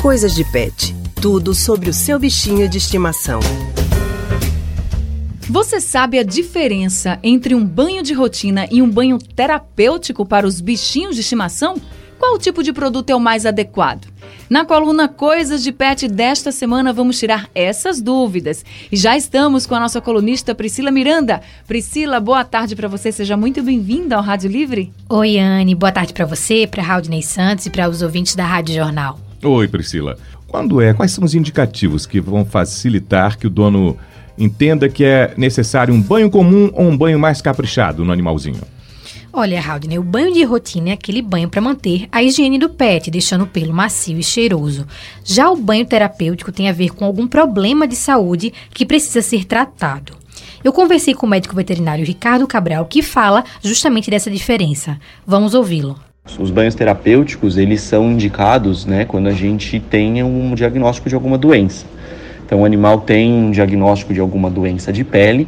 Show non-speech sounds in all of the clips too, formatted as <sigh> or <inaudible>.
Coisas de Pet. Tudo sobre o seu bichinho de estimação. Você sabe a diferença entre um banho de rotina e um banho terapêutico para os bichinhos de estimação? Qual tipo de produto é o mais adequado? Na coluna Coisas de Pet desta semana vamos tirar essas dúvidas. E já estamos com a nossa colunista Priscila Miranda. Priscila, boa tarde para você, seja muito bem-vinda ao Rádio Livre. Oi, Anne, boa tarde para você, para Raudney Santos e para os ouvintes da Rádio Jornal. Oi, Priscila. Quando é? Quais são os indicativos que vão facilitar que o dono entenda que é necessário um banho comum ou um banho mais caprichado no animalzinho? Olha, Haldner, o banho de rotina é aquele banho para manter a higiene do pet, deixando o pelo macio e cheiroso. Já o banho terapêutico tem a ver com algum problema de saúde que precisa ser tratado. Eu conversei com o médico veterinário Ricardo Cabral, que fala justamente dessa diferença. Vamos ouvi-lo. Os banhos terapêuticos, eles são indicados né, quando a gente tem um diagnóstico de alguma doença. Então, o animal tem um diagnóstico de alguma doença de pele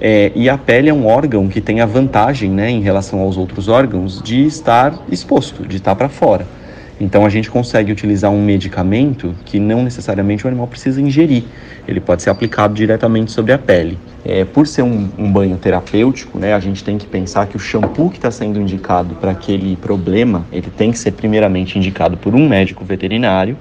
é, e a pele é um órgão que tem a vantagem, né, em relação aos outros órgãos, de estar exposto, de estar para fora. Então a gente consegue utilizar um medicamento que não necessariamente o animal precisa ingerir. Ele pode ser aplicado diretamente sobre a pele. É, por ser um, um, banho terapêutico, né, a gente tem que pensar que o shampoo que está sendo indicado para aquele problema, ele tem que ser primeiramente indicado por um médico veterinário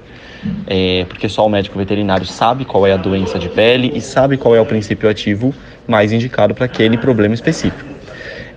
é, porque só o médico veterinário sabe qual é a doença de pele e sabe qual é o princípio ativo mais indicado para aquele problema específico.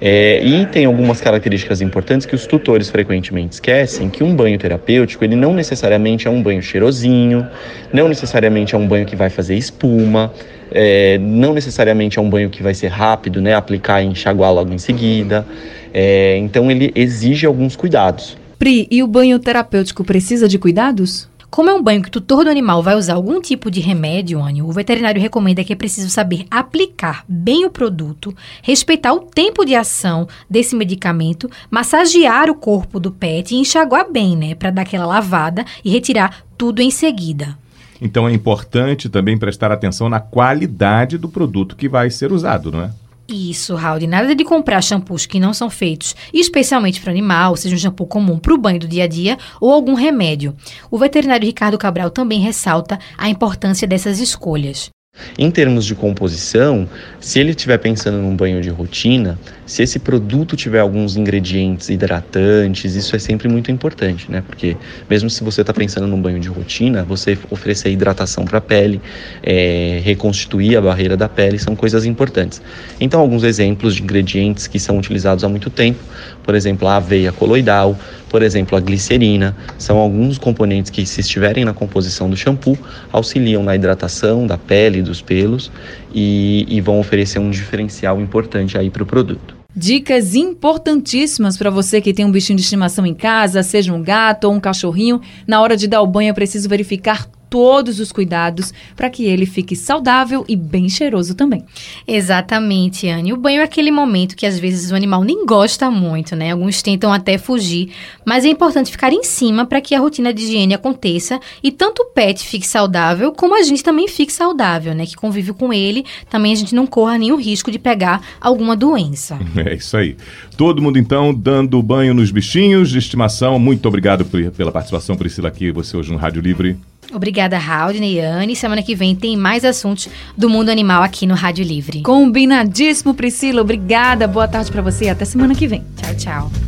É, e tem algumas características importantes que os tutores frequentemente esquecem, que um banho terapêutico, ele não necessariamente é um banho cheirosinho, não necessariamente é um banho que vai fazer espuma, é, não necessariamente é um banho que vai ser rápido, né, aplicar e enxaguar logo em seguida. É, então ele exige alguns cuidados. Pri, e o banho terapêutico precisa de cuidados? Como é um banho que o tutor do animal vai usar algum tipo de remédio, o veterinário recomenda que é preciso saber aplicar bem o produto, respeitar o tempo de ação desse medicamento, massagear o corpo do pet e enxaguar bem, né, para dar aquela lavada e retirar tudo em seguida. Então é importante também prestar atenção na qualidade do produto que vai ser usado, não é? Isso, Raul. Nada de comprar shampoos que não são feitos especialmente para animal, seja um shampoo comum para o banho do dia a dia ou algum remédio. O veterinário Ricardo Cabral também ressalta a importância dessas escolhas. Em termos de composição, se ele estiver pensando num banho de rotina, se esse produto tiver alguns ingredientes hidratantes, isso é sempre muito importante, né? Porque mesmo se você está pensando num banho de rotina, você oferecer hidratação para a pele, é, reconstituir a barreira da pele, são coisas importantes. Então, alguns exemplos de ingredientes que são utilizados há muito tempo, por exemplo, a aveia coloidal, por exemplo, a glicerina, são alguns componentes que, se estiverem na composição do shampoo, auxiliam na hidratação da pele, dos pelos e, e vão oferecer um diferencial importante aí para o produto. Dicas importantíssimas para você que tem um bichinho de estimação em casa, seja um gato ou um cachorrinho. Na hora de dar o banho é preciso verificar todos os cuidados para que ele fique saudável e bem cheiroso também. Exatamente, Anne. O banho é aquele momento que às vezes o animal nem gosta muito, né? Alguns tentam até fugir, mas é importante ficar em cima para que a rotina de higiene aconteça e tanto o pet fique saudável, como a gente também fique saudável, né? Que convive com ele, também a gente não corra nenhum risco de pegar alguma doença. <laughs> É isso aí. Todo mundo então dando banho nos bichinhos de estimação. Muito obrigado pela participação, Priscila, aqui, você hoje no Rádio Livre. Obrigada, Raudney e Anne. Semana que vem tem mais assuntos do mundo animal aqui no Rádio Livre. Combinadíssimo, Priscila. Obrigada. Boa tarde para você até semana que vem. Tchau, tchau.